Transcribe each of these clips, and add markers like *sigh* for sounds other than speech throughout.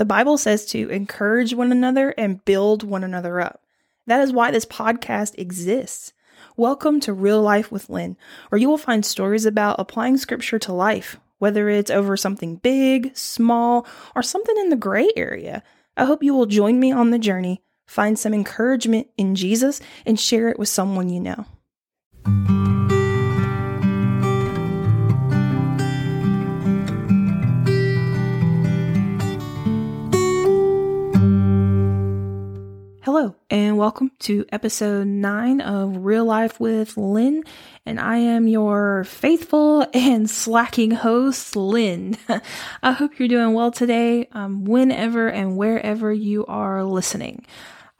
The Bible says to encourage one another and build one another up. That is why this podcast exists. Welcome to Real Life with Lynn, where you will find stories about applying scripture to life, whether it's over something big, small, or something in the gray area. I hope you will join me on the journey, find some encouragement in Jesus, and share it with someone you know. Hello, and welcome to episode 9 of Real Life with Lynn. And I am your faithful *laughs* and slacking host, Lynn. *laughs* I hope you're doing well today, um, whenever and wherever you are listening.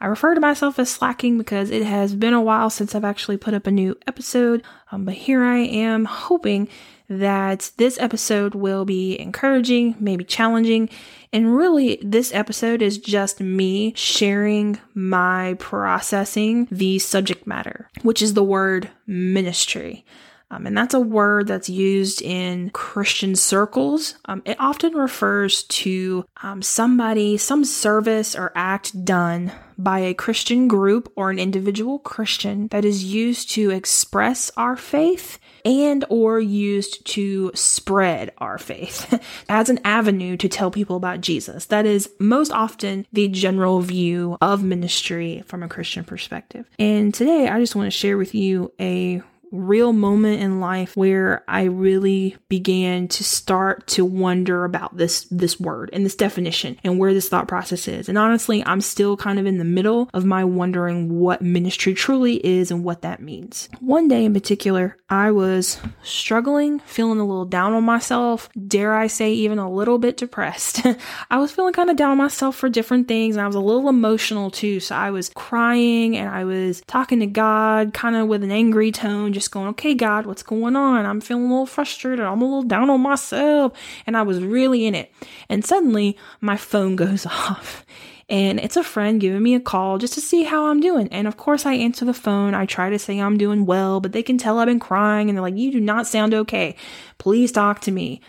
I refer to myself as slacking because it has been a while since I've actually put up a new episode, um, but here I am hoping that this episode will be encouraging, maybe challenging. And really, this episode is just me sharing my processing the subject matter, which is the word ministry. Um, and that's a word that's used in Christian circles. Um, it often refers to um, somebody, some service or act done by a Christian group or an individual Christian that is used to express our faith and or used to spread our faith *laughs* as an avenue to tell people about Jesus. That is most often the general view of ministry from a Christian perspective. And today I just want to share with you a real moment in life where I really began to start to wonder about this this word and this definition and where this thought process is. And honestly, I'm still kind of in the middle of my wondering what ministry truly is and what that means. One day in particular, I was struggling, feeling a little down on myself, dare I say even a little bit depressed. *laughs* I was feeling kind of down on myself for different things and I was a little emotional too. So I was crying and I was talking to God kind of with an angry tone just going, okay, God, what's going on? I'm feeling a little frustrated. I'm a little down on myself. And I was really in it. And suddenly my phone goes *laughs* off and it's a friend giving me a call just to see how I'm doing. And of course, I answer the phone. I try to say I'm doing well, but they can tell I've been crying and they're like, you do not sound okay. Please talk to me.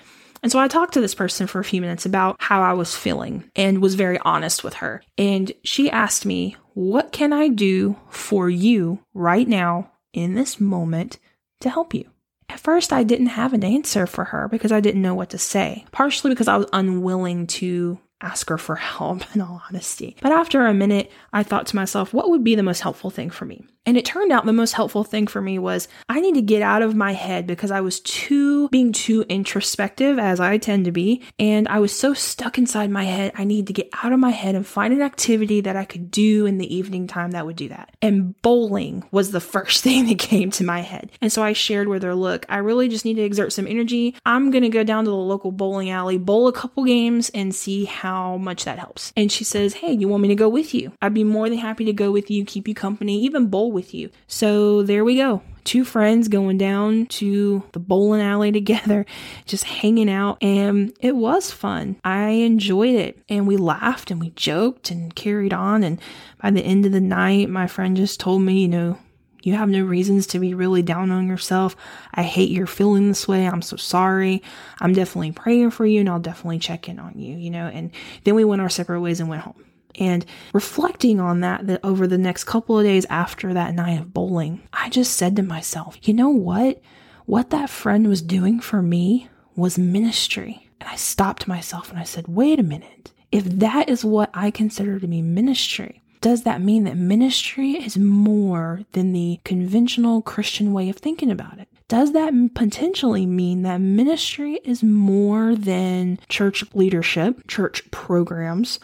And so I talked to this person for a few minutes about how I was feeling and was very honest with her. And she asked me, What can I do for you right now in this moment to help you. At first, I didn't have an answer for her because I didn't know what to say, partially because I was unwilling to ask her for *laughs* help, in all honesty. But after a minute, I thought to myself, what would be the most helpful thing for me? And it turned out the most helpful thing for me was I need to get out of my head because I was too being too introspective as I tend to be. And I was so stuck inside my head. I need to get out of my head and find an activity that I could do in the evening time that would do that. And bowling was the *laughs* first thing that came to my head. And so I shared with her, look, I really just need to exert some energy. I'm going to go down to the local bowling alley, bowl a couple games and see how much that helps. And she says, Hey, you want me to go with you? I'd be more than happy to go with you, keep you company, even bowl with you. So there we go. Two friends going down to the bowling alley *laughs* together, just hanging out, and it was fun. I enjoyed it, and we laughed and we joked and carried on. And by the end of the night, my friend just told me, you know, you have no reasons to be really down on yourself. I hate you're feeling this way. I'm so sorry. I'm definitely praying for you and I'll definitely check in on you, you know. And then we went our separate ways and went home. And reflecting on that, that over the next couple of days after that night of bowling, I just said to myself, you know what? What that friend was doing for me was ministry. And I stopped myself and I said, wait a minute. If that is what I consider to be ministry, does that mean that ministry is more than the conventional Christian way of thinking about it? Does that potentially mean that ministry is more than church leadership, church programs,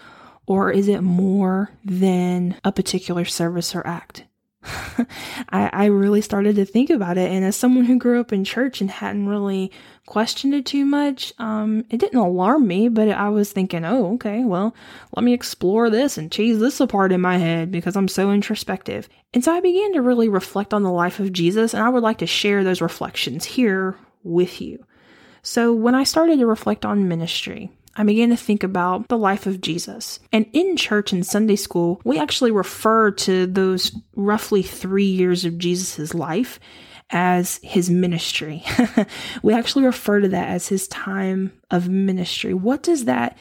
or is it more than a particular service or act? *laughs* I, I really started to think about it. And as someone who grew up in church and hadn't really questioned it too much, um, it didn't alarm me, but I was thinking, oh, okay, well, let me explore this and tease this apart in my head because I'm so introspective. And so I began to really reflect on the life of Jesus, and I would like to share those reflections here with you. So when I started to reflect on ministry, I began to think about the life of Jesus. And in church and Sunday school, we actually refer to those roughly three years of Jesus' life as his ministry. *laughs* we actually refer to that as his time of ministry. What does that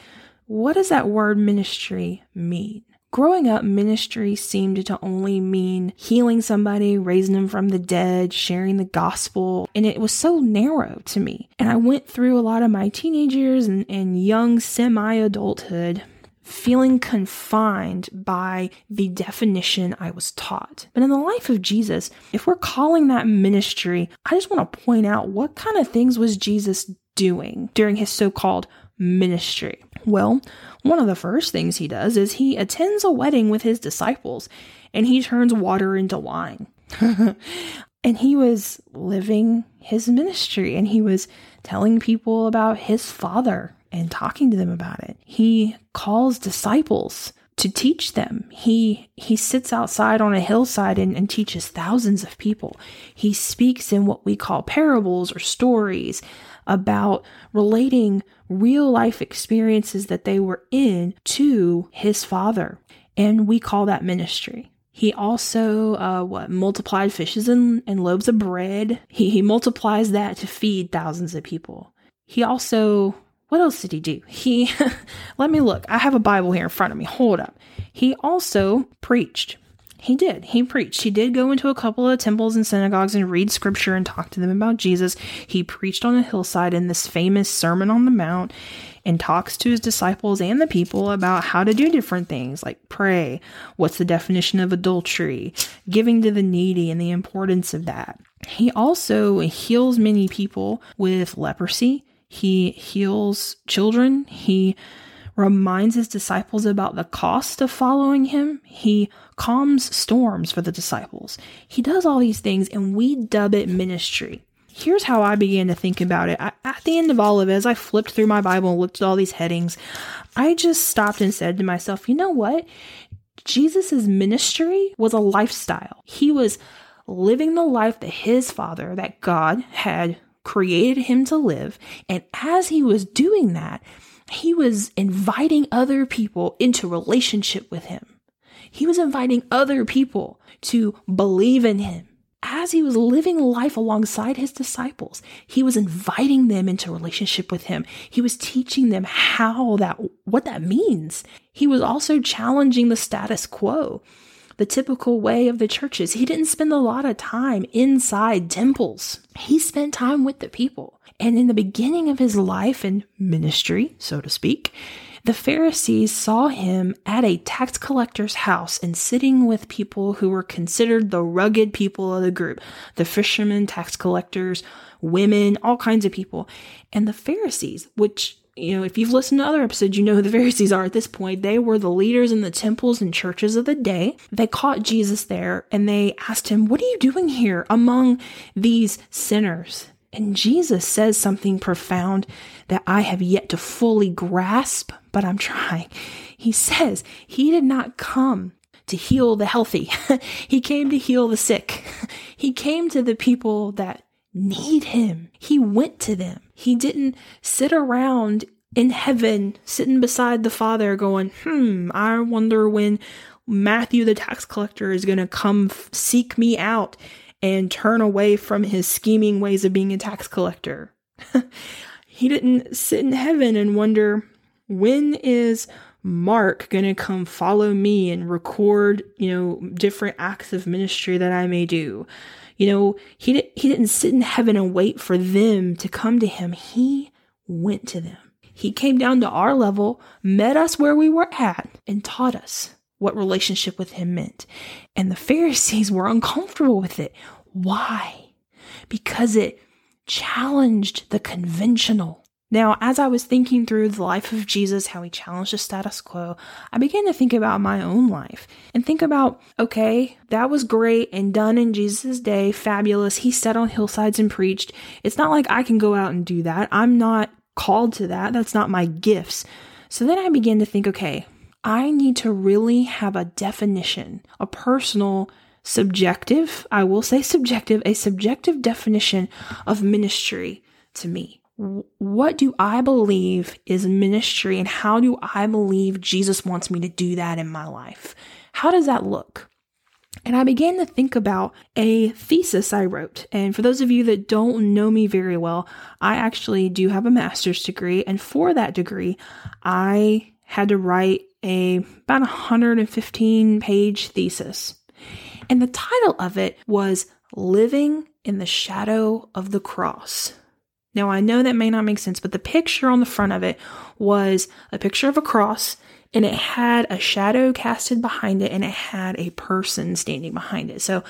what does that word ministry mean? Growing up, ministry seemed to only mean healing somebody, raising them from the dead, sharing the gospel, and it was so narrow to me. And I went through a lot of my teenage years and, and young semi adulthood feeling confined by the definition I was taught. But in the life of Jesus, if we're calling that ministry, I just want to point out what kind of things was Jesus doing during his so called ministry? Well, one of the first things he does is he attends a wedding with his disciples and he turns water into wine. *laughs* and he was living his ministry and he was telling people about his father and talking to them about it. He calls disciples to teach them. He he sits outside on a hillside and, and, teaches thousands of people. He speaks in what we call parables or stories about relating real life experiences that they were in to his father. And we call that ministry. He also, uh, what, multiplied fishes and, and loaves of bread. He, he multiplies that to feed thousands of people. He also, what else did he do? He, *laughs* let me look. I have a Bible here in front of me. Hold up. He also preached. He did. He preached. He did go into a couple of temples and synagogues and read scripture and talk to them about Jesus. He preached on a hillside in this famous Sermon on the Mount and talks to his disciples and the people about how to do different things like pray, what's the definition of adultery, giving to the needy, and the importance of that. He also heals many people with leprosy. He heals children. He reminds his disciples about the cost of following him. He calms storms for the disciples. He does all these things, and we dub it ministry. Here's how I began to think about it. I, at the end of all of it, as I flipped through my Bible and looked at all these headings, I just stopped and said to myself, you know what? Jesus' ministry was a lifestyle. He was living the life that his father, that God, had created him to live. And as he was doing that, he was inviting other people into relationship with him. He was inviting other people to believe in him. As he was living life alongside his disciples, he was inviting them into relationship with him. He was teaching them how that, what that means. He was also challenging the status quo, the typical way of the churches. He didn't spend a lot of time inside temples. He spent time with the people. And in the beginning of his life and ministry, so to speak, the Pharisees saw him at a tax collector's house and sitting with people who were considered the rugged people of the group the fishermen, tax collectors, women, all kinds of people. And the Pharisees, which you know, if you've listened to other episodes, you know who the *laughs* Pharisees are at this point. They were the leaders in the temples and churches of the day. They caught Jesus there and they asked him, What are you doing here among these sinners? And Jesus says something profound that I have yet to fully grasp, but I'm trying. He says he did not come to heal the healthy. *laughs* he came to heal the sick. *laughs* He came to the people that need him. He went to them. He didn't sit around in heaven, sitting beside the Father, going, hmm, I wonder when Matthew the tax collector is going to come f- seek me out and turn away from his scheming ways of being a tax collector. *laughs* he didn't sit in heaven and wonder, when is Mark going to come follow me and record, you know, different acts of ministry that I may do? You know, he, di- he didn't sit in heaven and wait for them to come to him. He went to them. He came down to our level, met us where we were at, and taught us what relationship with him meant. And the Pharisees were uncomfortable with it. Why? Because it challenged the conventional. Now, as I was thinking through the life of Jesus, how he challenged the status quo, I began to think about my own life and think about, okay, that was great and done in Jesus' day, fabulous. He sat on hillsides and preached. It's not like I can go out and do that. I'm not called to that. That's not my gifts. So then I began to think, okay, I need to really have a definition, a personal, subjective, I will say subjective, a subjective definition of ministry to me. What do I believe is ministry and how do I believe Jesus wants me to do that in my life? How does that look? And I began to think about a thesis I wrote. And for those of you that don't know me very well, I actually do have a master's degree. And for that degree, I had to write a about 115 page thesis. And the title of it was Living in the Shadow of the Cross. Now, I know that may not make sense, but the picture on the front of it was a picture of a cross and it had a shadow casted behind it and it had a person standing behind it. So,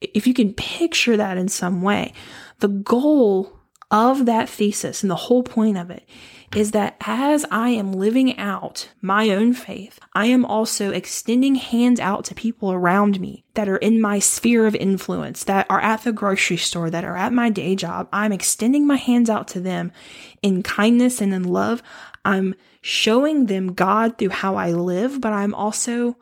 if you can picture that in some way, the goal of that thesis and the whole point of it is that as I am living out my own faith, I am also extending hands out to people around me that are in my sphere of influence, that are at the grocery store, that are at my day job. I'm extending my hands out to them in kindness and in love. I'm showing them God through how I live, but I'm also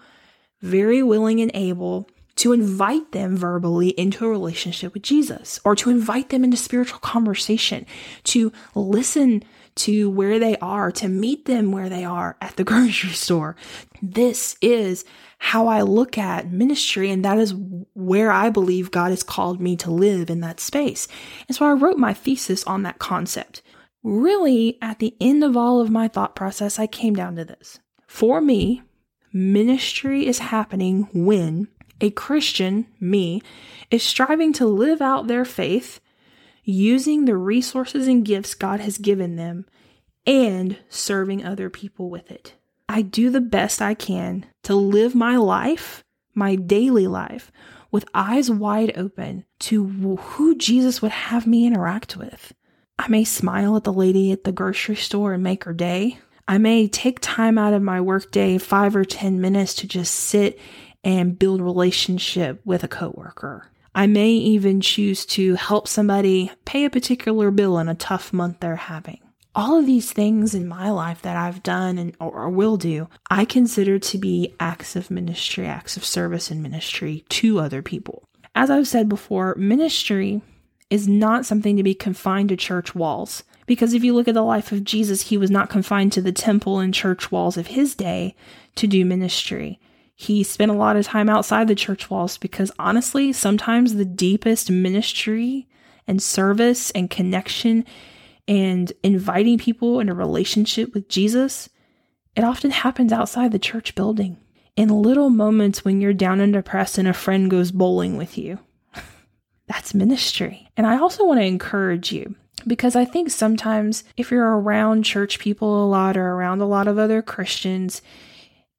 very willing and able to invite them verbally into a relationship with Jesus or to invite them into spiritual conversation, to listen to where they are, to meet them where they are at the *laughs* grocery store. This is how I look at ministry, and that is where I believe God has called me to live in that space. And so I wrote my thesis on that concept. Really, at the end of all of my thought process, I came down to this. For me, ministry is happening when a Christian, me, is striving to live out their faith using the resources and gifts God has given them and serving other people with it. I do the best I can to live my life, my daily life, with eyes wide open to who Jesus would have me interact with. I may smile at the lady at the grocery store and make her day. I may take time out of my workday, five or 10 minutes, to just sit and build relationship with a coworker. I may even choose to help somebody pay a particular bill in a tough month they're having. All of these things in my life that I've done and or will do, I consider to be acts of ministry, acts of service and ministry to other people. As I've said before, ministry is not something to be confined to church walls. Because if you look at the life of Jesus, he was not confined to the temple and church walls of his day to do ministry. He spent a lot of time outside the church walls because honestly, sometimes the deepest ministry and service and connection and inviting people in a relationship with Jesus, it often happens outside the church building. In little moments when you're down and depressed and a friend goes bowling with you. *laughs* That's ministry. And I also want to encourage you because I think sometimes if you're around church people a lot or around a lot of other Christians,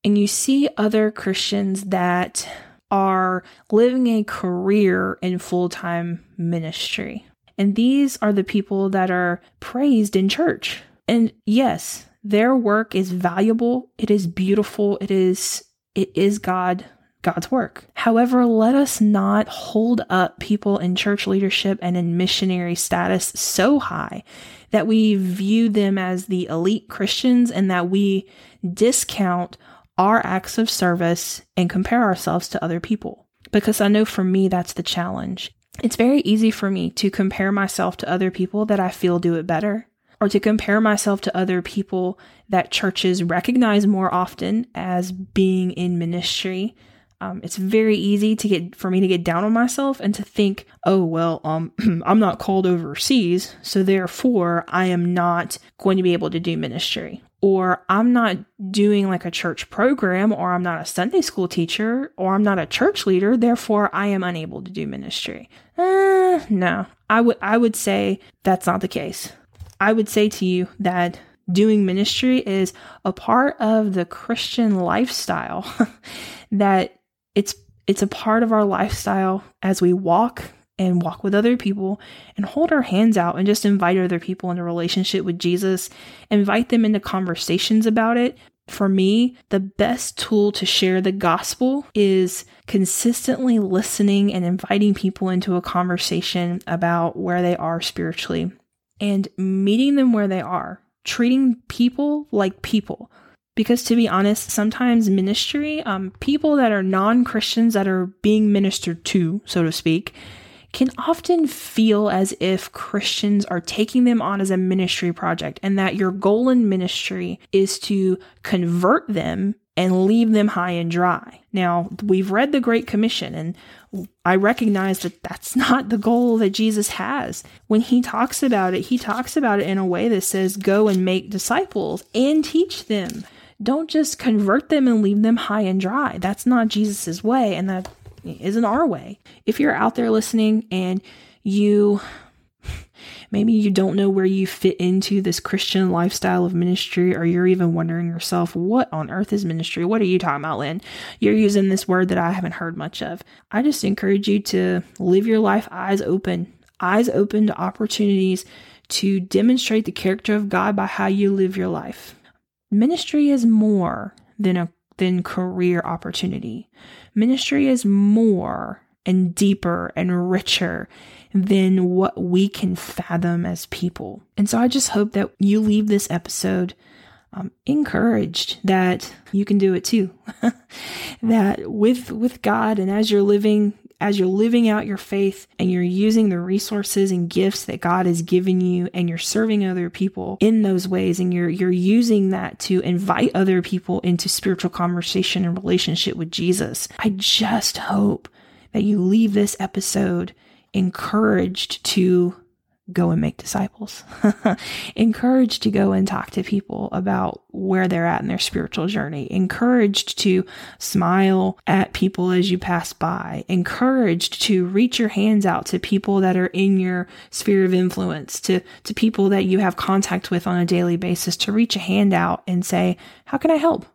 and you see other Christians that are living a career in full time ministry. And these are the people that are praised in church. And yes, their work is valuable, it is beautiful, it is it is God God's work. However, let us not hold up people in church leadership and in missionary status so high that we view them as the elite Christians and that we discount our acts of service and compare ourselves to other people. Because I know for me, that's the challenge. It's very easy for me to compare myself to other people that I feel do it better, or to compare myself to other people that churches recognize more often as being in ministry. Um, it's very easy to get for me to get down on myself and to think, oh well, um, *clears throat* I'm not called overseas, so therefore I am not going to be able to do ministry or I'm not doing like a church program, or I'm not a Sunday school teacher, or I'm not a church leader, therefore I am unable to do ministry. Uh, no, I would I would say that's not the case. I would say to you that doing ministry is a part of the Christian lifestyle. *laughs* that it's it's a part of our lifestyle as we walk and walk with other people and hold our hands out and just invite other people into relationship with Jesus, invite them into conversations about it. For me, the best tool to share the gospel is consistently listening and inviting people into a conversation about where they are spiritually and meeting them where they are, treating people like people. Because to be honest, sometimes ministry, um, people that are non Christians that are being ministered to, so to speak, can often feel as if Christians are taking them on as a ministry project and that your goal in ministry is to convert them and leave them high and dry. Now, we've read the Great Commission and I recognize that that's *laughs* not the goal that Jesus has. When he talks about it, he talks about it in a way that says, go and make disciples and teach them don't just convert them and leave them high and dry. That's not Jesus's way, and that isn't our way. If you're out there listening and you *laughs* maybe you don't know where you fit into this Christian lifestyle of ministry, or you're even wondering yourself, what on earth is ministry? What are you talking about, Lynn? You're using this word that I haven't heard much of. I just encourage you to live your life eyes open, eyes open to opportunities to demonstrate the character of God by how you live your life. Ministry is more than a than career opportunity. Ministry is more and deeper and richer than what we can fathom as people. And so I just hope that you leave this episode um, encouraged that you can do it too. *laughs* that with with God and as you're living as you're living out your faith and you're using the resources and gifts that God has given you and you're serving other people in those ways and you're you're using that to invite other people into spiritual conversation and relationship with Jesus. I just hope that you leave this episode encouraged to go and make disciples, *laughs* encouraged to go and talk to people about where they're at in their spiritual journey, encouraged to smile at people as you pass by, encouraged to reach your hands out to people that are in your sphere of influence, to, to people that you have contact with on a daily basis, to reach a hand out and say, How can I help?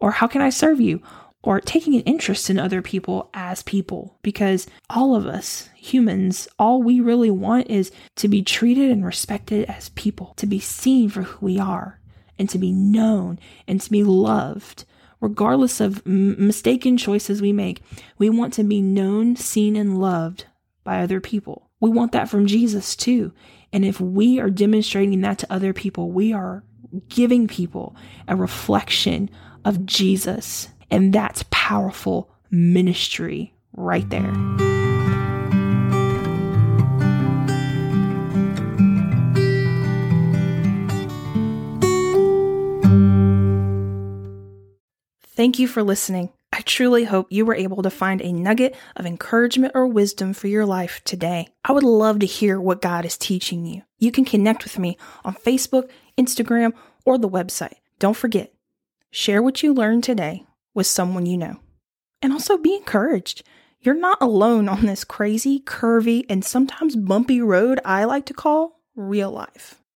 Or how can I serve you? Or taking an interest in other people as people because all of us humans all we really want is to be treated and respected as people to be seen for who we are and to be known and to be loved. Regardless of m- mistaken choices we make we want to be known seen and loved by other people. We want that from Jesus too. And if we are demonstrating that to other people we are giving people a reflection of Jesus and that's powerful ministry right there. Thank you for listening. I truly hope you were able to find a nugget of encouragement or wisdom for your life today. I would love to hear what God is teaching you. You can connect with me on Facebook, Instagram, or the website. Don't forget, share what you learned today with someone you know. And also be encouraged. You're not alone on this crazy, curvy, and sometimes bumpy road I like to call real life.